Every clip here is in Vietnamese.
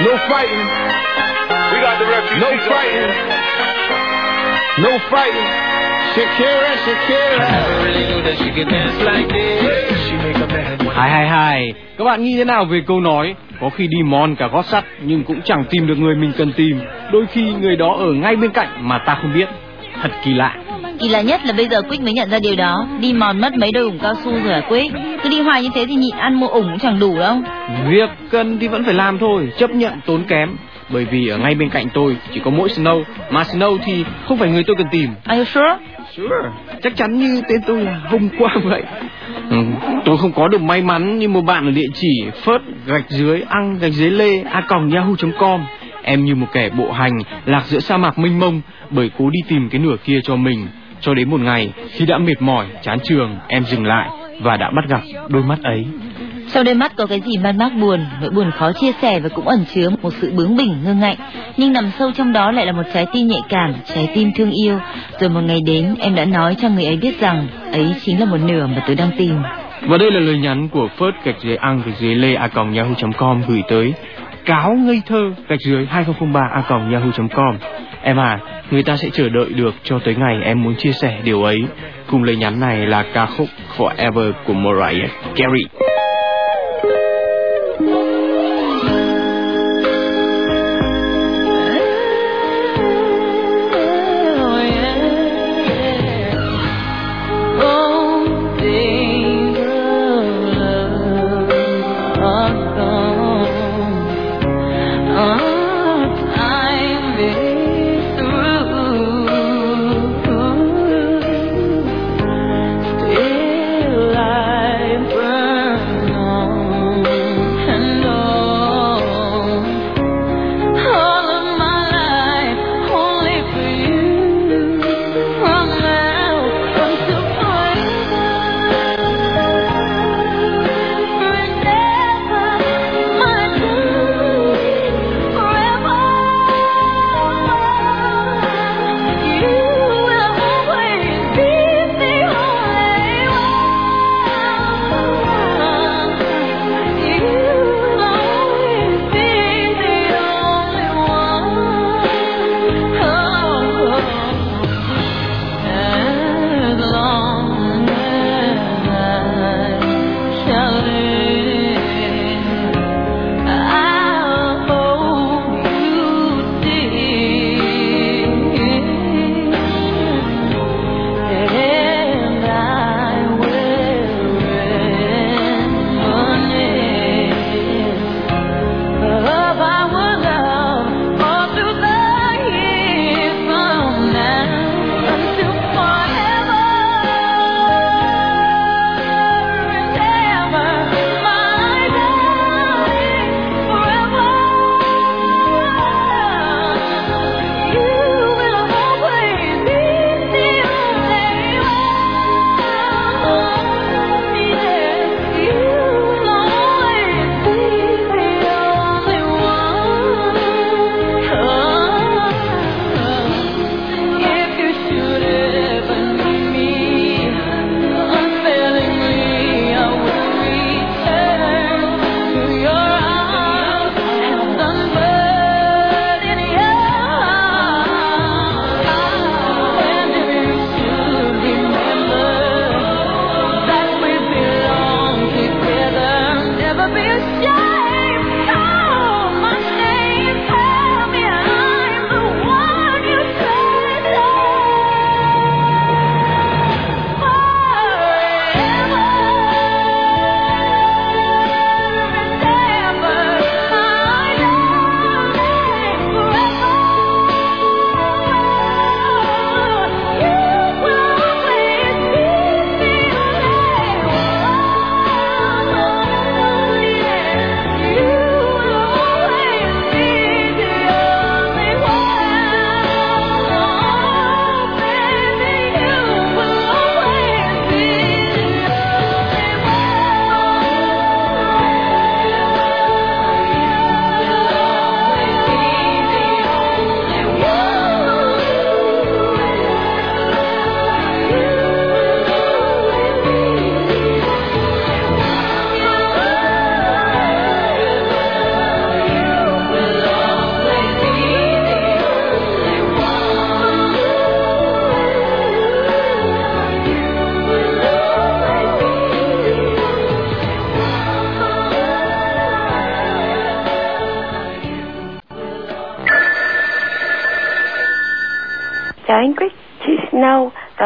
No fighting. We got the refugees. No fighting. No fighting. Shakira, Shakira. Hai hai hai, các bạn nghĩ thế nào về câu nói có khi đi mòn cả gót sắt nhưng cũng chẳng tìm được người mình cần tìm. Đôi khi người đó ở ngay bên cạnh mà ta không biết. Thật kỳ lạ. Kỳ lạ nhất là bây giờ Quick mới nhận ra điều đó. Đi mòn mất mấy đôi ủng cao su rồi à Quick? Cứ đi hoài như thế thì nhịn ăn mua ủng cũng chẳng đủ đâu. Việc cần thì vẫn phải làm thôi, chấp nhận tốn kém. Bởi vì ở ngay bên cạnh tôi chỉ có mỗi Snow, mà Snow thì không phải người tôi cần tìm. Are you sure? Sure, chắc chắn như tên tôi là hôm qua vậy. Ừ, tôi không có được may mắn như một bạn ở địa chỉ phớt gạch dưới ăn gạch dưới lê a còng yahoo.com. Em như một kẻ bộ hành lạc giữa sa mạc mênh mông bởi cố đi tìm cái nửa kia cho mình. Cho đến một ngày khi đã mệt mỏi, chán trường, em dừng lại và đã bắt gặp đôi mắt ấy. Sau đôi mắt có cái gì man mác buồn, nỗi buồn khó chia sẻ và cũng ẩn chứa một sự bướng bỉnh ngưng ngạnh. Nhưng nằm sâu trong đó lại là một trái tim nhạy cảm, trái tim thương yêu. Rồi một ngày đến, em đã nói cho người ấy biết rằng ấy chính là một nửa mà tôi đang tìm. Và đây là lời nhắn của Phớt gạch dưới ăn gạch dưới lê a còng yahoo.com gửi tới cáo ngây thơ gạch dưới 2003 a còng yahoo.com. Em à, người ta sẽ chờ đợi được cho tới ngày em muốn chia sẻ điều ấy. Cùng lời nhắn này là ca khúc Forever của Mariah Carey.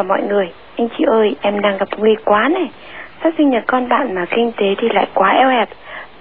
Mọi người. Anh chị ơi, em đang gặp nguy quá này. Sắp sinh nhật con bạn mà kinh tế thì lại quá eo hẹp.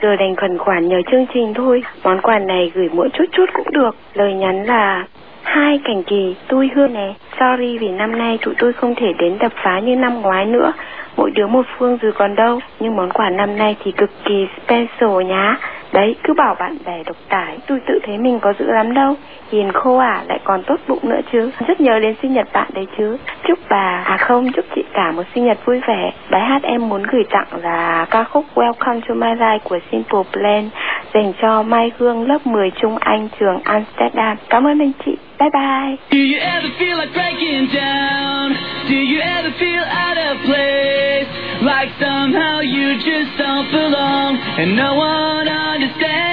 Giờ đành khẩn khoản nhờ chương trình thôi. Món quà này gửi mỗi chút chút cũng được. Lời nhắn là Hai cảnh kỳ, tôi Hương nè. Sorry vì năm nay tụi tôi không thể đến đập phá như năm ngoái nữa. Mỗi đứa một phương rồi còn đâu. Nhưng món quà năm nay thì cực kỳ special nhá. Đấy, cứ bảo bạn bè độc tài, tôi tự thấy mình có dữ lắm đâu. Hiền khô à, lại còn tốt bụng nữa chứ. Rất nhớ đến sinh nhật bạn đấy chứ. Chúc bà, à không, chúc chị cả một sinh nhật vui vẻ. Bài hát em muốn gửi tặng là ca khúc Welcome to My Life của Simple Plan dành cho Mai Hương lớp 10 Trung Anh trường Amsterdam. Cảm ơn anh chị. Bye bye. Do you ever feel like breaking down? Do you ever feel out of place? Like somehow you just don't belong and no one understands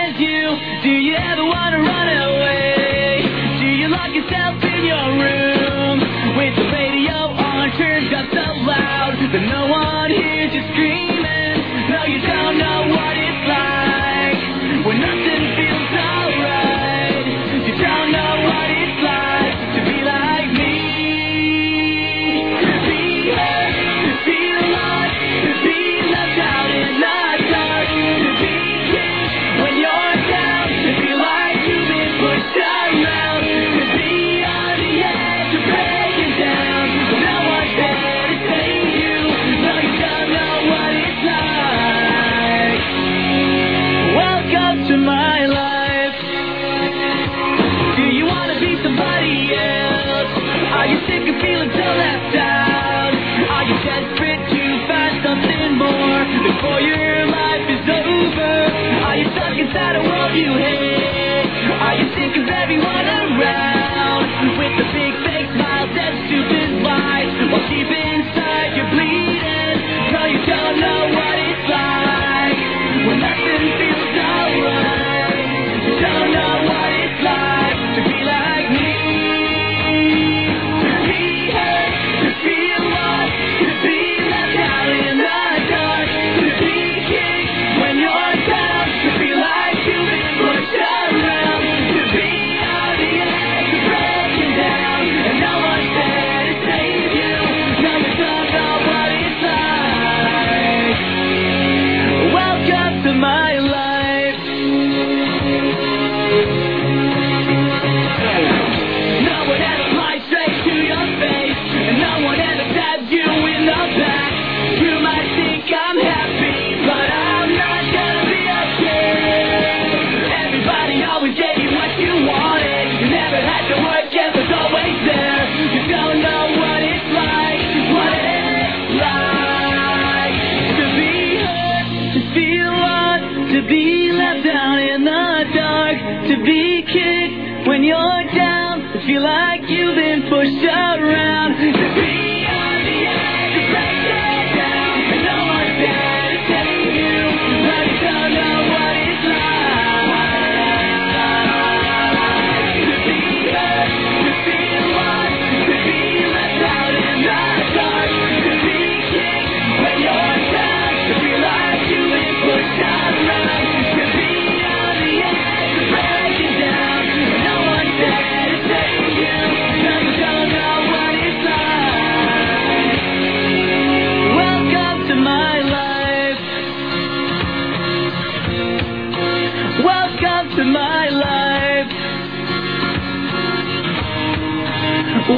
don't know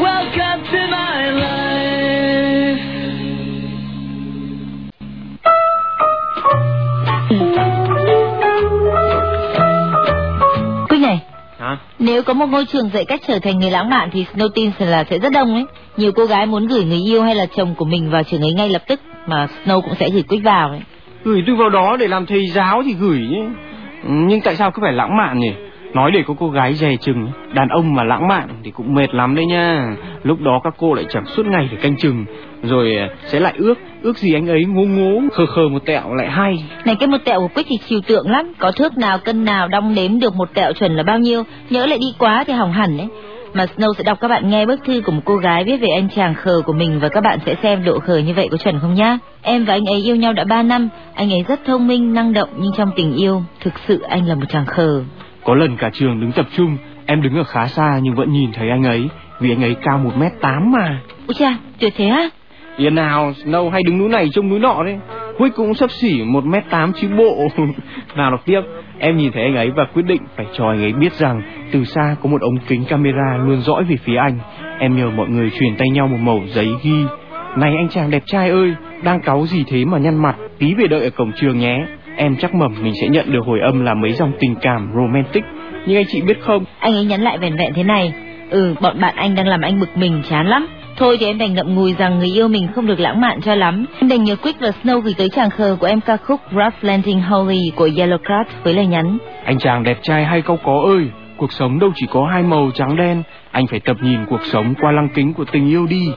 Welcome to my life. Quyết này, Hả? nếu có một ngôi trường dạy cách trở thành người lãng mạn thì Snow tin là sẽ rất đông ấy. Nhiều cô gái muốn gửi người yêu hay là chồng của mình vào trường ấy ngay lập tức mà Snow cũng sẽ gửi Quyết vào đấy. Gửi tôi vào đó để làm thầy giáo thì gửi nhé. Nhưng tại sao cứ phải lãng mạn nhỉ? Nói để có cô gái dè chừng Đàn ông mà lãng mạn thì cũng mệt lắm đấy nha Lúc đó các cô lại chẳng suốt ngày để canh chừng Rồi ờ, sẽ lại ước Ước gì anh ấy ngố ngố Khờ khờ một tẹo lại hay Này cái một tẹo của Quyết thì chiều tượng lắm, có thước nào cân nào đong đếm được một tẹo chuẩn là bao nhiêu, nhớ lại đi quá thì hỏng hẳn đấy. Mà Snow sẽ đọc các bạn nghe bức thư của một cô gái viết về anh chàng khờ của mình và các bạn sẽ xem độ khờ như vậy có chuẩn không nhá. Em và anh ấy yêu nhau đã 3 năm, anh ấy rất thông minh, năng động nhưng trong tình yêu, thực sự anh là một chàng khờ. Có lần cả trường đứng tập trung Em đứng ở khá xa nhưng vẫn nhìn thấy anh ấy vì anh ấy cao 1m8 mà. Ôi cha, tuyệt thế á? Yên nào, Snow hay đứng núi này trông núi nọ đấy. Huy cũng sắp xỉ 1m8 chứ bộ. nào đọc tiếp, em nhìn thấy anh ấy và quyết định phải cho anh ấy biết rằng từ xa có một ống kính camera luôn dõi về phía anh. Em nhờ mọi người truyền tay nhau một mẩu giấy ghi. Này anh chàng đẹp trai ơi, đang cáu gì thế mà nhăn mặt, tí về đợi ở cổng trường nhé. Em chắc mẩm mình sẽ nhận được hồi âm là mấy dòng tình cảm romantic, nhưng anh chị biết không? Anh ấy nhắn lại vẻn vẹn thế này. Ừ, bọn bạn anh đang làm anh bực mình chán lắm. Thôi thì em đành ngậm ngùi rằng người yêu mình không được lãng mạn cho lắm. Em đành nhờ Quick và Snow gửi tới chàng khờ của em ca khúc Rough Landing Holy của Yellow Card với lời nhắn. Anh chàng đẹp trai hay câu có ơi, cuộc sống đâu chỉ có hai màu trắng đen, anh phải tập nhìn cuộc sống qua lăng kính của tình yêu đi.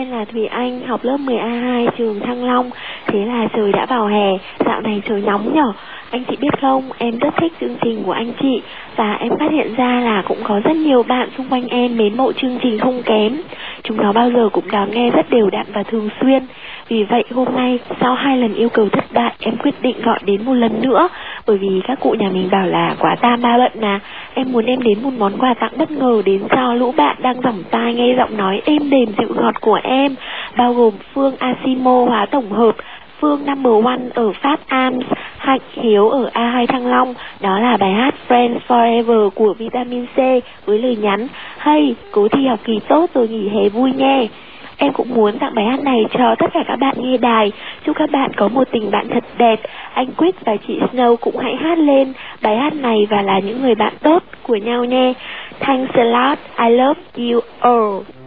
Tên là Thùy Anh, học lớp 10A2 trường Thăng Long. Thế là trời đã vào hè, dạo này trời nóng nhở. Anh chị biết không, em rất thích chương trình của anh chị và em phát hiện ra là cũng có rất nhiều bạn xung quanh em mến mộ chương trình không kém. Chúng nó bao giờ cũng đón nghe rất đều đặn và thường xuyên. Vì vậy hôm nay sau hai lần yêu cầu thất bại em quyết định gọi đến một lần nữa bởi vì các cụ nhà mình bảo là quá tam ba bận mà Em muốn em đến một món quà tặng bất ngờ đến cho lũ bạn đang dòng tai nghe giọng nói êm đềm dịu ngọt của em Bao gồm phương Asimo hóa tổng hợp Phương Number One ở Pháp Arms, Hạnh Hiếu ở A2 Thăng Long. Đó là bài hát Friends Forever của Vitamin C với lời nhắn Hey, cố thi học kỳ tốt rồi nghỉ hè vui nhé Em cũng muốn tặng bài hát này cho tất cả các bạn nghe đài. Chúc các bạn có một tình bạn thật đẹp. Anh Quyết và chị Snow cũng hãy hát lên bài hát này và là những người bạn tốt của nhau nhé. Thanks a lot. I love you all.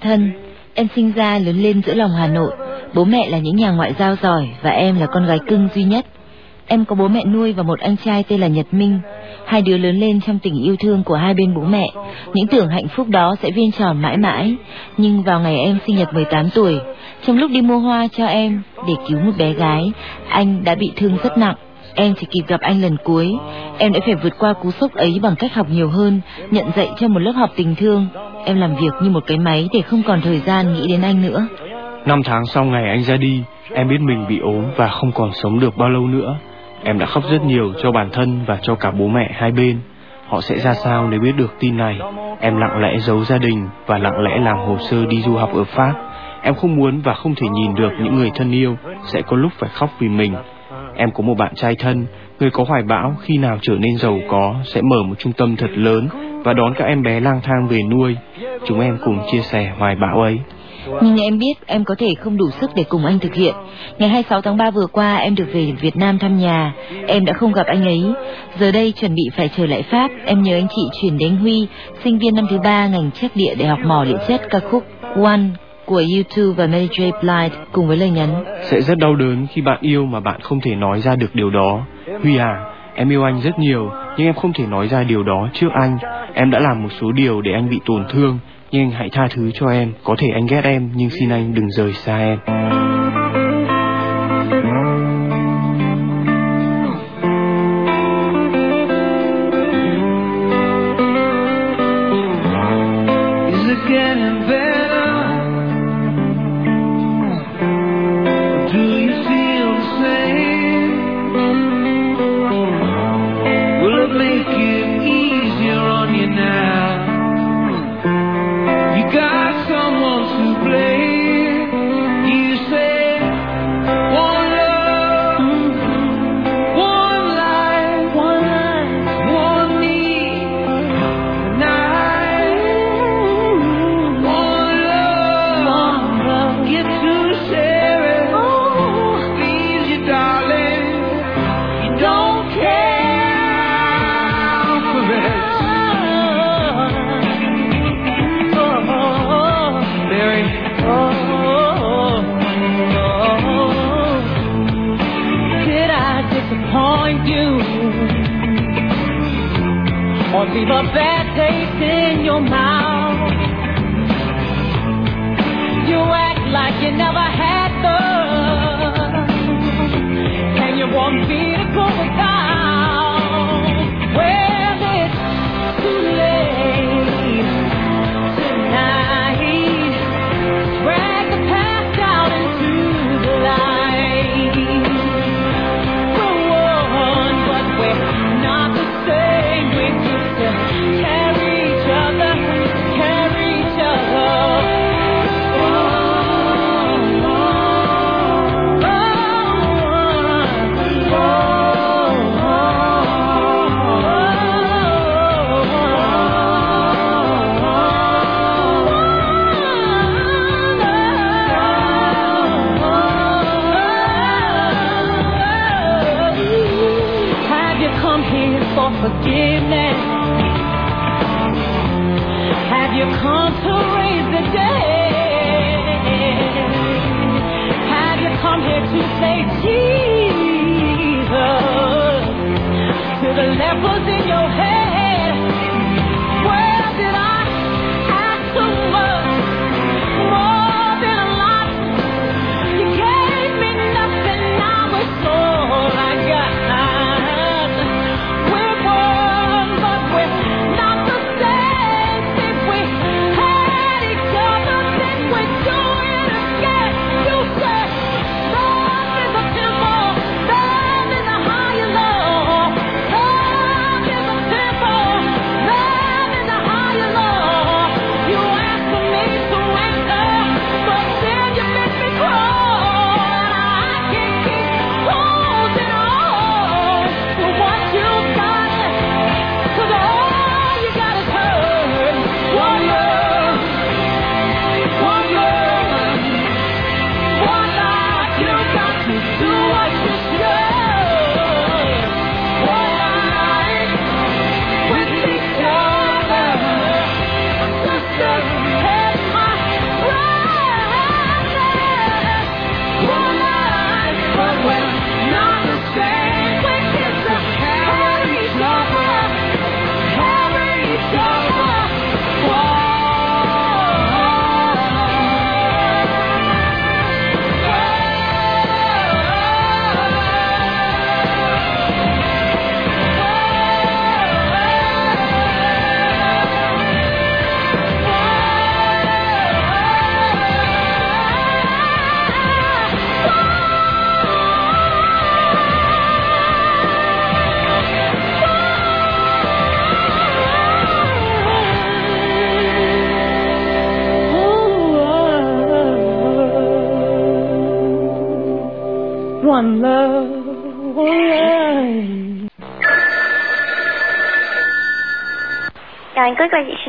Thân, em sinh ra lớn lên giữa lòng Hà Nội. Bố mẹ là những nhà ngoại giao giỏi và em là con gái cưng duy nhất. Em có bố mẹ nuôi và một anh trai tên là Nhật Minh. Hai đứa lớn lên trong tình yêu thương của hai bên bố mẹ. Những tưởng hạnh phúc đó sẽ viên tròn mãi mãi. Nhưng vào ngày em sinh nhật 18 tuổi, trong lúc đi mua hoa cho em để cứu một bé gái, anh đã bị thương rất nặng. Em chỉ kịp gặp anh lần cuối. Em đã phải vượt qua cú sốc ấy bằng cách học nhiều hơn, nhận dạy cho một lớp học tình thương. Em làm việc như một cái máy để không còn thời gian nghĩ đến anh nữa. Năm tháng sau ngày anh ra đi, em biết mình bị ốm và không còn sống được bao lâu nữa. Em đã khóc rất nhiều cho bản thân và cho cả bố mẹ hai bên. Họ sẽ ra sao nếu biết được tin này? Em lặng lẽ giấu gia đình và lặng lẽ làm hồ sơ đi du học ở Pháp. Em không muốn và không thể nhìn được những người thân yêu sẽ có lúc phải khóc vì mình. Em có một bạn trai thân, người có hoài bão khi nào trở nên giàu có sẽ mở một trung tâm thật lớn và đón các em bé lang thang về nuôi. Chúng em cùng chia sẻ hoài bão ấy. Nhưng em biết em có thể không đủ sức để cùng anh thực hiện. Ngày 26 tháng 3 vừa qua em được về Việt Nam thăm nhà. Em đã không gặp anh ấy. Giờ đây chuẩn bị phải trở lại Pháp. Em nhớ anh chị chuyển đến Huy, sinh viên năm thứ ba ngành chất địa Đại học mỏ địa chất ca khúc One của U2 và Mary J. Blige cùng với lời nhắn. Sẽ rất đau đớn khi bạn yêu mà bạn không thể nói ra được điều đó. Huy à, em yêu anh rất nhiều, nhưng em không thể nói ra điều đó trước anh. Em đã làm một số điều để anh bị tổn thương, nhưng anh hãy tha thứ cho em. Có thể anh ghét em, nhưng xin anh đừng rời xa em. Getting better?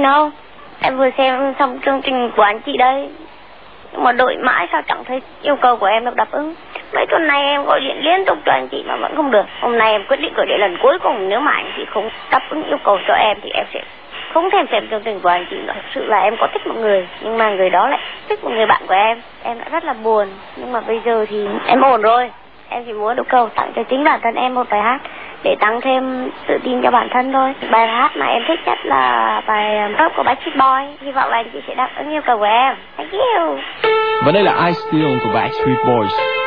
Snow Em vừa xem xong chương trình của anh chị đây. Nhưng mà đợi mãi sao chẳng thấy yêu cầu của em được đáp ứng. Mấy tuần nay em gọi điện liên tục cho anh chị mà vẫn không được. Hôm nay em quyết định gọi điện lần cuối cùng. Nếu mà anh chị không đáp ứng yêu cầu cho em Thì em sẽ không thèm xem chương trình của anh chị nữa. Thực sự là em có thích một người, Nhưng mà người đó lại thích một người bạn của em. Em đã rất là buồn. Nhưng mà bây giờ thì em ổn rồi. Em chỉ muốn yêu cầu tặng cho chính bản thân em một bài hát để tăng thêm tự tin cho bản thân thôi. Bài hát mà em thích nhất là bài ờ, Rap của Backstreet Boy. Hy vọng là anh chị sẽ đáp ứng yêu cầu của em. Thank you. Và đây là I Still của Backstreet Boys.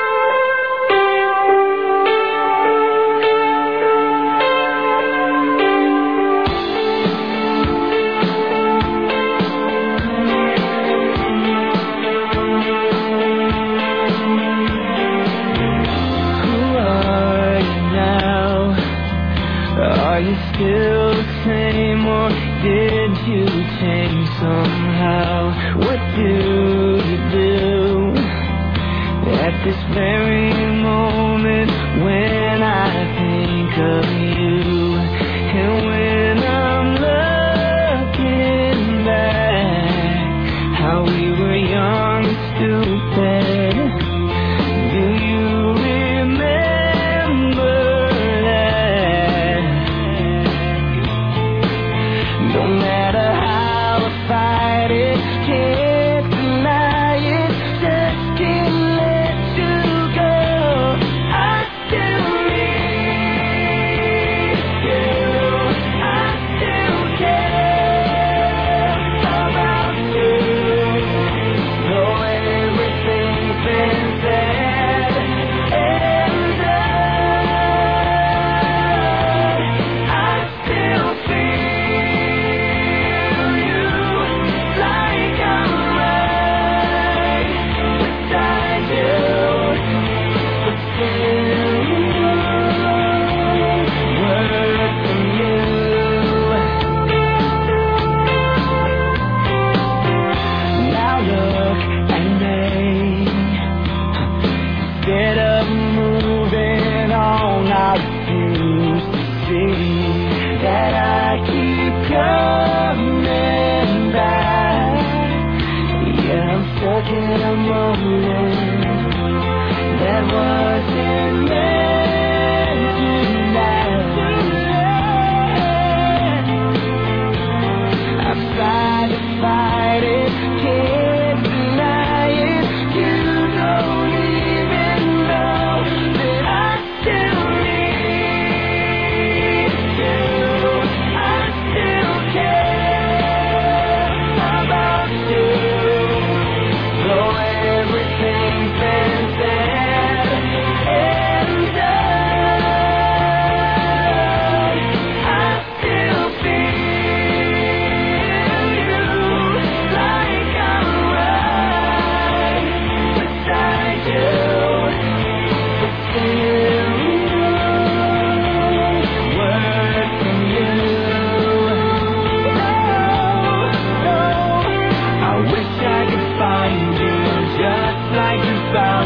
Find you just like you found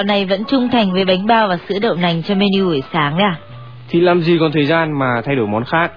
dạo này vẫn trung thành với bánh bao và sữa đậu nành cho menu buổi sáng đấy à? thì làm gì còn thời gian mà thay đổi món khác.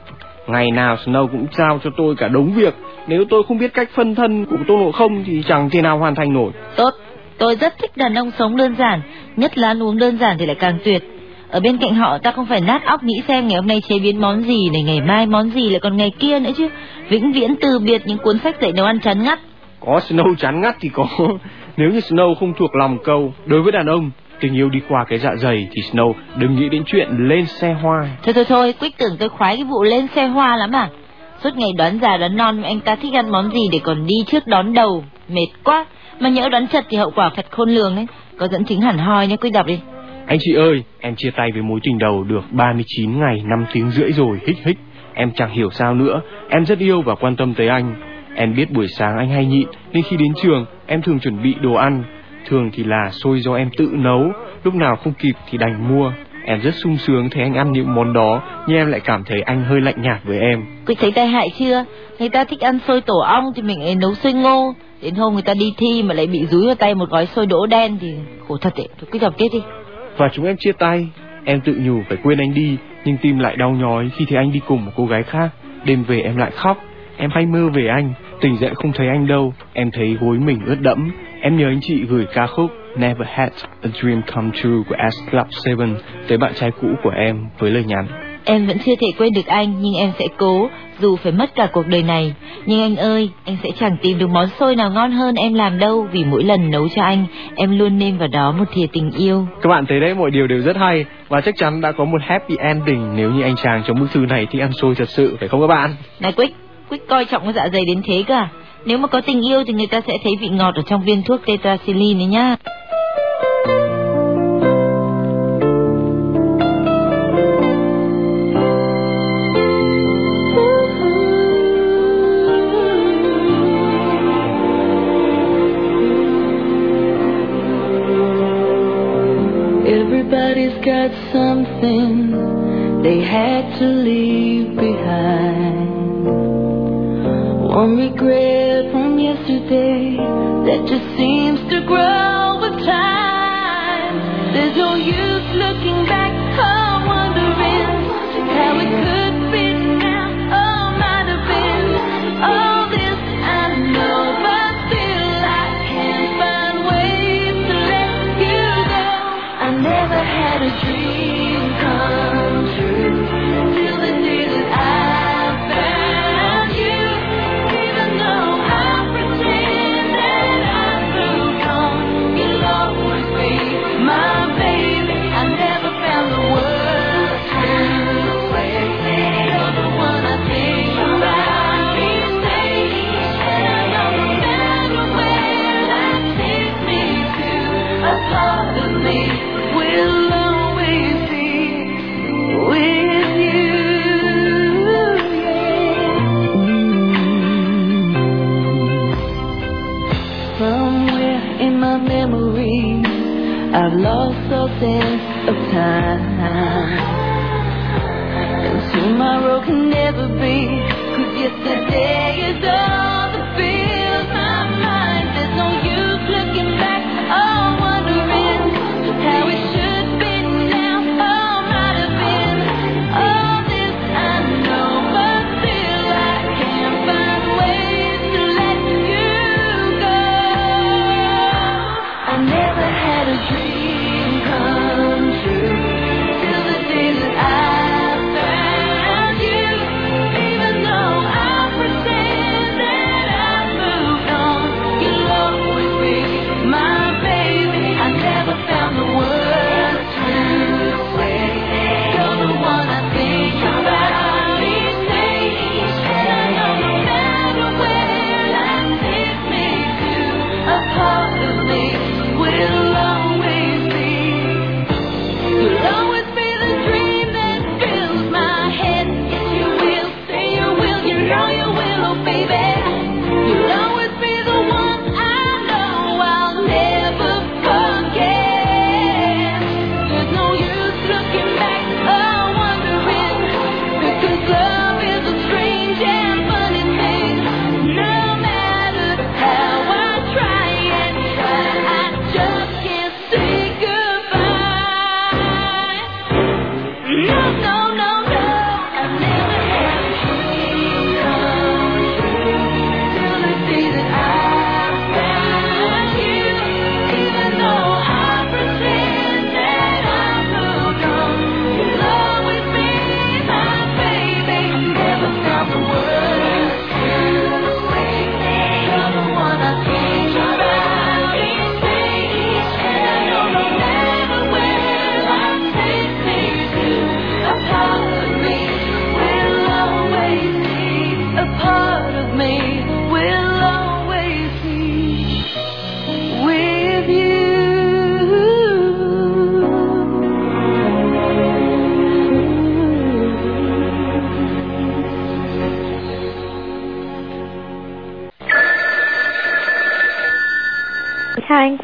Ngày nào Snow cũng giao cho tôi cả đống việc. Nếu tôi không biết cách phân thân của Tôn Ngộ Không thì chẳng thể nào hoàn thành nổi. Tốt, tôi rất thích đàn ông sống đơn giản, nhất là ăn uống đơn giản thì lại càng tuyệt. Ở bên cạnh họ ta không phải nát óc nghĩ xem ngày hôm nay chế biến món gì này ngày mai món gì lại còn ngày kia nữa chứ. Vĩnh viễn từ biệt những cuốn sách dạy nấu ăn chán ngắt. Có Snow chán ngắt thì có Nếu như Snow không thuộc lòng câu Đối với đàn ông tình yêu đi qua cái dạ dày thì Snow đừng nghĩ đến chuyện lên xe hoa. Thôi thôi thôi, Quyết tưởng tôi khoái cái vụ lên xe hoa lắm à. Suốt ngày đoán già đoán non anh ta thích ăn món gì để còn đi trước đón đầu. Mệt quá. Mà nhỡ đoán chật thì hậu quả thật khôn lường đấy. Có dẫn chứng hẳn hoi nhé, Quyết đọc đi. Anh chị ơi, em chia tay với mối tình đầu được 39 ngày 5 tiếng rưỡi rồi, hích hích. Em chẳng hiểu sao nữa, em rất yêu và quan tâm tới anh. Em biết buổi sáng anh hay nhịn, nên khi đến trường, em thường chuẩn bị đồ ăn. Thường thì là xôi do em tự nấu, lúc nào không kịp thì đành mua. Em rất sung sướng thấy anh ăn những món đó, nhưng em lại cảm thấy anh hơi lạnh nhạt với em. Quyết thấy tai hại chưa? Người ta thích ăn xôi tổ ong thì mình ấy nấu xôi ngô. Đến hôm người ta đi thi mà lại bị rúi vào tay một gói xôi đỗ đen thì khổ thật đấy. Thôi cứ đọc tiếp đi. Và chúng em chia tay. Em tự nhủ phải quên anh đi, nhưng tim lại đau nhói khi thấy anh đi cùng một cô gái khác. Đêm về em lại khóc. Em hay mơ về anh, tỉnh dậy không thấy anh đâu. Em thấy gối mình ướt đẫm. Em nhớ anh chị gửi ca khúc Never Had a Dream Come True của S Club 7 tới bạn trai cũ của em với lời nhắn. Em vẫn chưa thể quên được anh nhưng em sẽ cố dù phải mất cả cuộc đời này. Nhưng anh ơi, anh sẽ chẳng tìm được món xôi nào ngon hơn em làm đâu vì mỗi lần nấu cho anh, em luôn nêm vào đó một thìa tình yêu. Các bạn thấy đấy mọi điều đều rất hay và chắc chắn đã có một happy ending nếu như anh chàng trong bức thư này thích ăn xôi thật sự phải không các bạn? Này Quyết, Quýt coi trọng cái dạ dày đến thế cả. À? Nếu mà có tình yêu thì người ta sẽ thấy vị ngọt ở trong viên thuốc tetracycline đấy nhá. Everybody's got something they had to leave behind. One regret from yesterday that just seems to grow with time. There's no use looking back of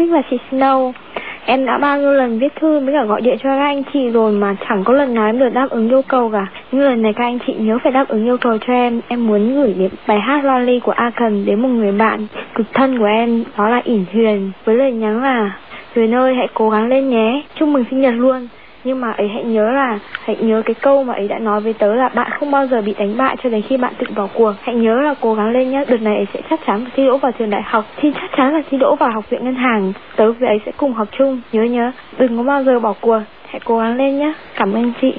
anh và chị Snow. Em đã bao nhiêu lần viết thư với cả gọi điện cho các anh chị rồi mà chẳng có lần nào em được đáp ứng yêu cầu cả. Nhưng lần này các anh chị nhớ phải đáp ứng yêu cầu cho em. Em muốn gửi đến bài hát Lonely của A Cần đến một người bạn cực thân của em, Đó là ỉn Huyền Với lời nhắn là Huyền ơi, hãy cố gắng lên nhé. Chúc mừng sinh nhật luôn nhưng mà ấy hãy nhớ là hãy nhớ cái câu mà ấy đã nói với tớ là bạn không bao giờ bị đánh bại cho đến khi bạn tự bỏ cuộc. Hãy nhớ là cố gắng lên nhé đợt này ấy sẽ chắc chắn thi đỗ vào trường đại học. Thi chắc chắn là thi đỗ vào học viện ngân hàng. Tớ với ấy sẽ cùng học chung nhớ nhớ. Đừng có bao giờ bỏ cuộc. Hãy cố gắng lên nhé cảm ơn chị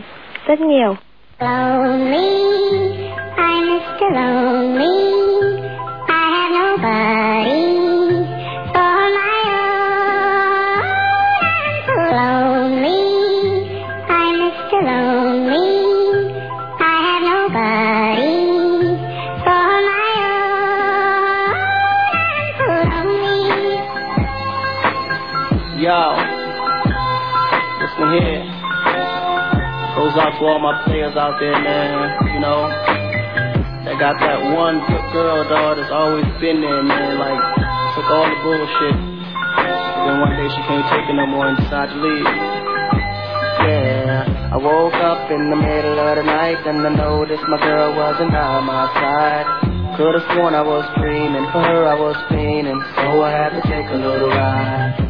rất nhiều. Lonely, I'm Mr. Lonely. I have nobody for my goes out to all my players out there, man. You know, that got that one good girl, dog, that's always been there, man. Like, took all the bullshit. And then one day she can't take it no more and decided to leave. Yeah, I woke up in the middle of the night and I noticed my girl wasn't by my side. Could've sworn I was dreaming, for her I was fiending, so I had to take a little ride.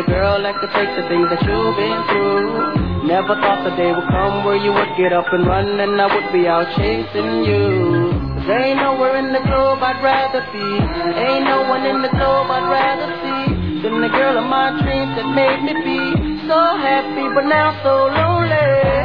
A girl that could take the things that you've been through. Never thought the day would come where you would get up and run and I would be out chasing you. Cause ain't nowhere in the globe I'd rather be. Ain't no one in the globe I'd rather see than the girl of my dreams that made me be so happy, but now so. Lonely,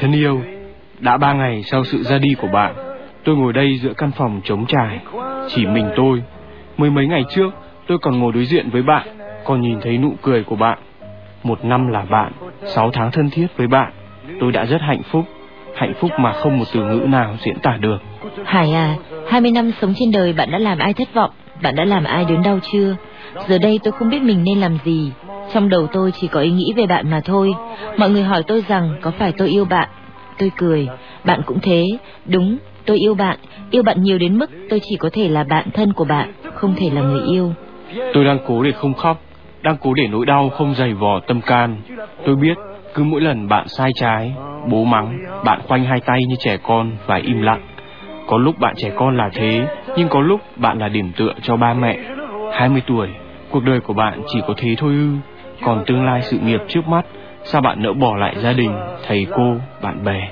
thân yêu, đã ba ngày sau sự ra đi của bạn, tôi ngồi đây giữa căn phòng trống trải, chỉ mình tôi. Mười mấy ngày trước, tôi còn ngồi đối diện với bạn, còn nhìn thấy nụ cười của bạn. Một năm là bạn, sáu tháng thân thiết với bạn. Tôi đã rất hạnh phúc, hạnh phúc mà không một từ ngữ nào diễn tả được. Hải à, 20 năm sống trên đời bạn đã làm ai thất vọng, bạn đã làm ai đớn đau chưa? Giờ đây tôi không biết mình nên làm gì. Trong đầu tôi chỉ có ý nghĩ về bạn mà thôi. Mọi người hỏi tôi rằng có phải tôi yêu bạn. Tôi cười, bạn cũng thế. Đúng, tôi yêu bạn, yêu bạn nhiều đến mức tôi chỉ có thể là bạn thân của bạn, không thể là người yêu. Tôi đang cố để không khóc, đang cố để nỗi đau không dày vò tâm can. Tôi biết, cứ mỗi lần bạn sai trái, bố mắng, bạn khoanh hai tay như trẻ con và im lặng. Có lúc bạn trẻ con là thế, nhưng có lúc bạn là điểm tựa cho ba mẹ. 20 tuổi, cuộc đời của bạn chỉ có thế thôi ư. Còn tương lai sự nghiệp trước mắt, sao bạn nỡ bỏ lại gia đình, thầy cô, bạn bè?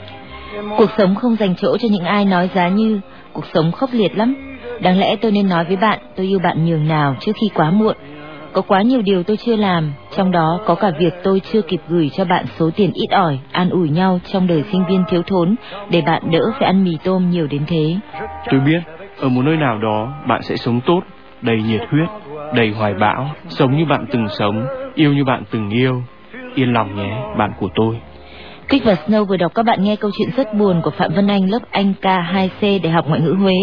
Cuộc sống không dành chỗ cho những ai nói giá như cuộc sống khốc liệt lắm. Đáng lẽ tôi nên nói với bạn tôi yêu bạn nhường nào trước khi quá muộn. Có quá nhiều điều tôi chưa làm, trong đó có cả việc tôi chưa kịp gửi cho bạn số tiền ít ỏi, an ủi nhau trong đời sinh viên thiếu thốn, để bạn đỡ phải ăn mì tôm nhiều đến thế. Tôi biết, ở một nơi nào đó bạn sẽ sống tốt, đầy nhiệt huyết, đầy hoài bão, sống như bạn từng sống, yêu như bạn từng yêu. Yên lòng nhé, bạn của tôi. Kích và Snow vừa đọc các bạn nghe câu chuyện rất buồn của Phạm Vân Anh lớp Anh K2C Đại học Ngoại ngữ Huế.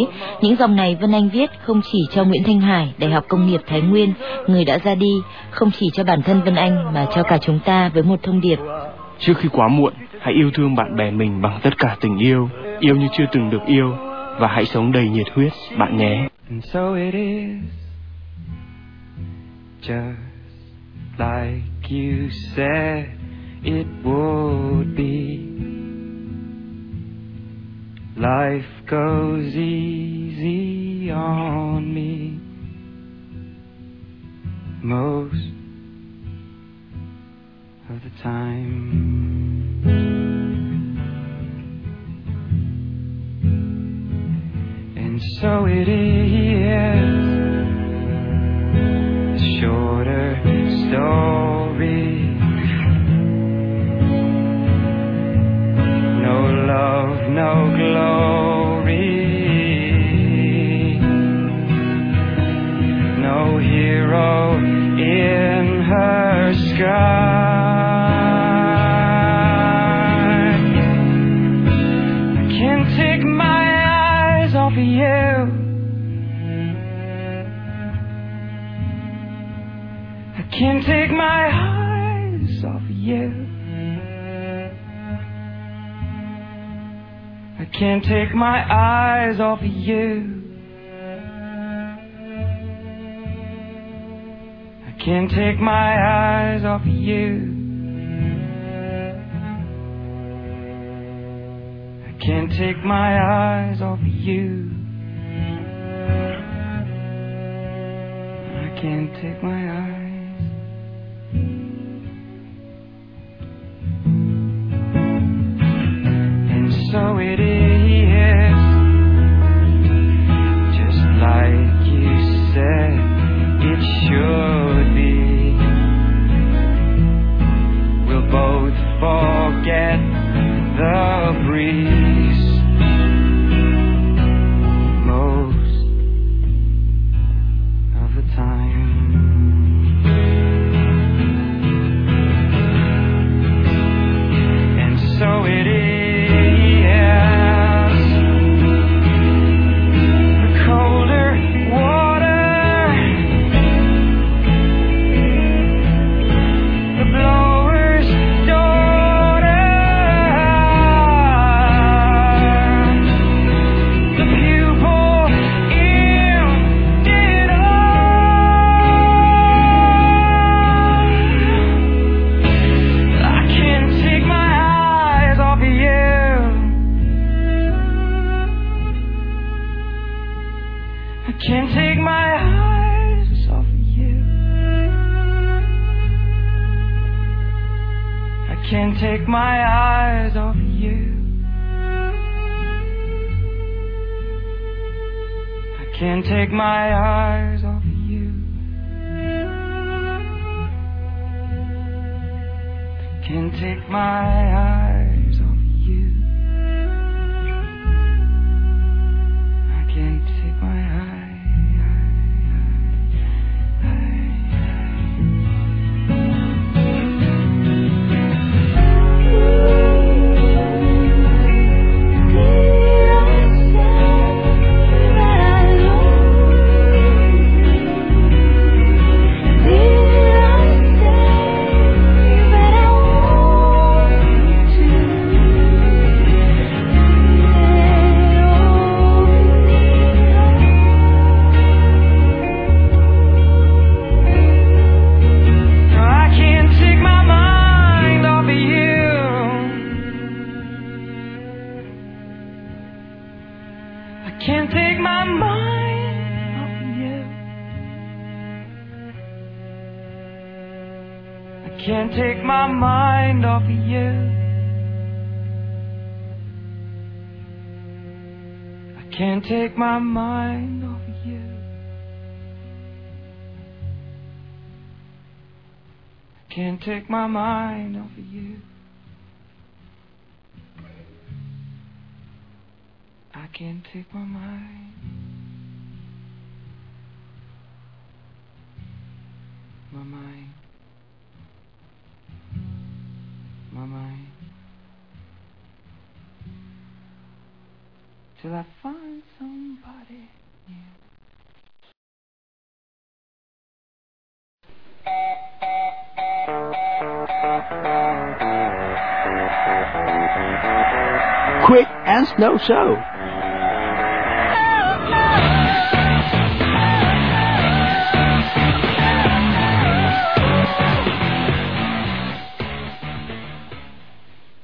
Những dòng này Vân Anh viết không chỉ cho Nguyễn Thanh Hải, Đại học Công nghiệp Thái Nguyên, người đã ra đi, không chỉ cho bản thân Vân Anh mà cho cả chúng ta với một thông điệp. Trước khi quá muộn, hãy yêu thương bạn bè mình bằng tất cả tình yêu, yêu như chưa từng được yêu và hãy sống đầy nhiệt huyết bạn nhé. And so it is, just like you said it would be. Life goes easy on me most of the time. So it is can't take my eyes off of you. I can't take my eyes off of you. I can't take my eyes off of you. I can't take my eyes. And so it take my mind off of you. Can't take my mind off of you. I can't take my mind. My mind. My mind. Till I find somebody new. Quick and Snow Show.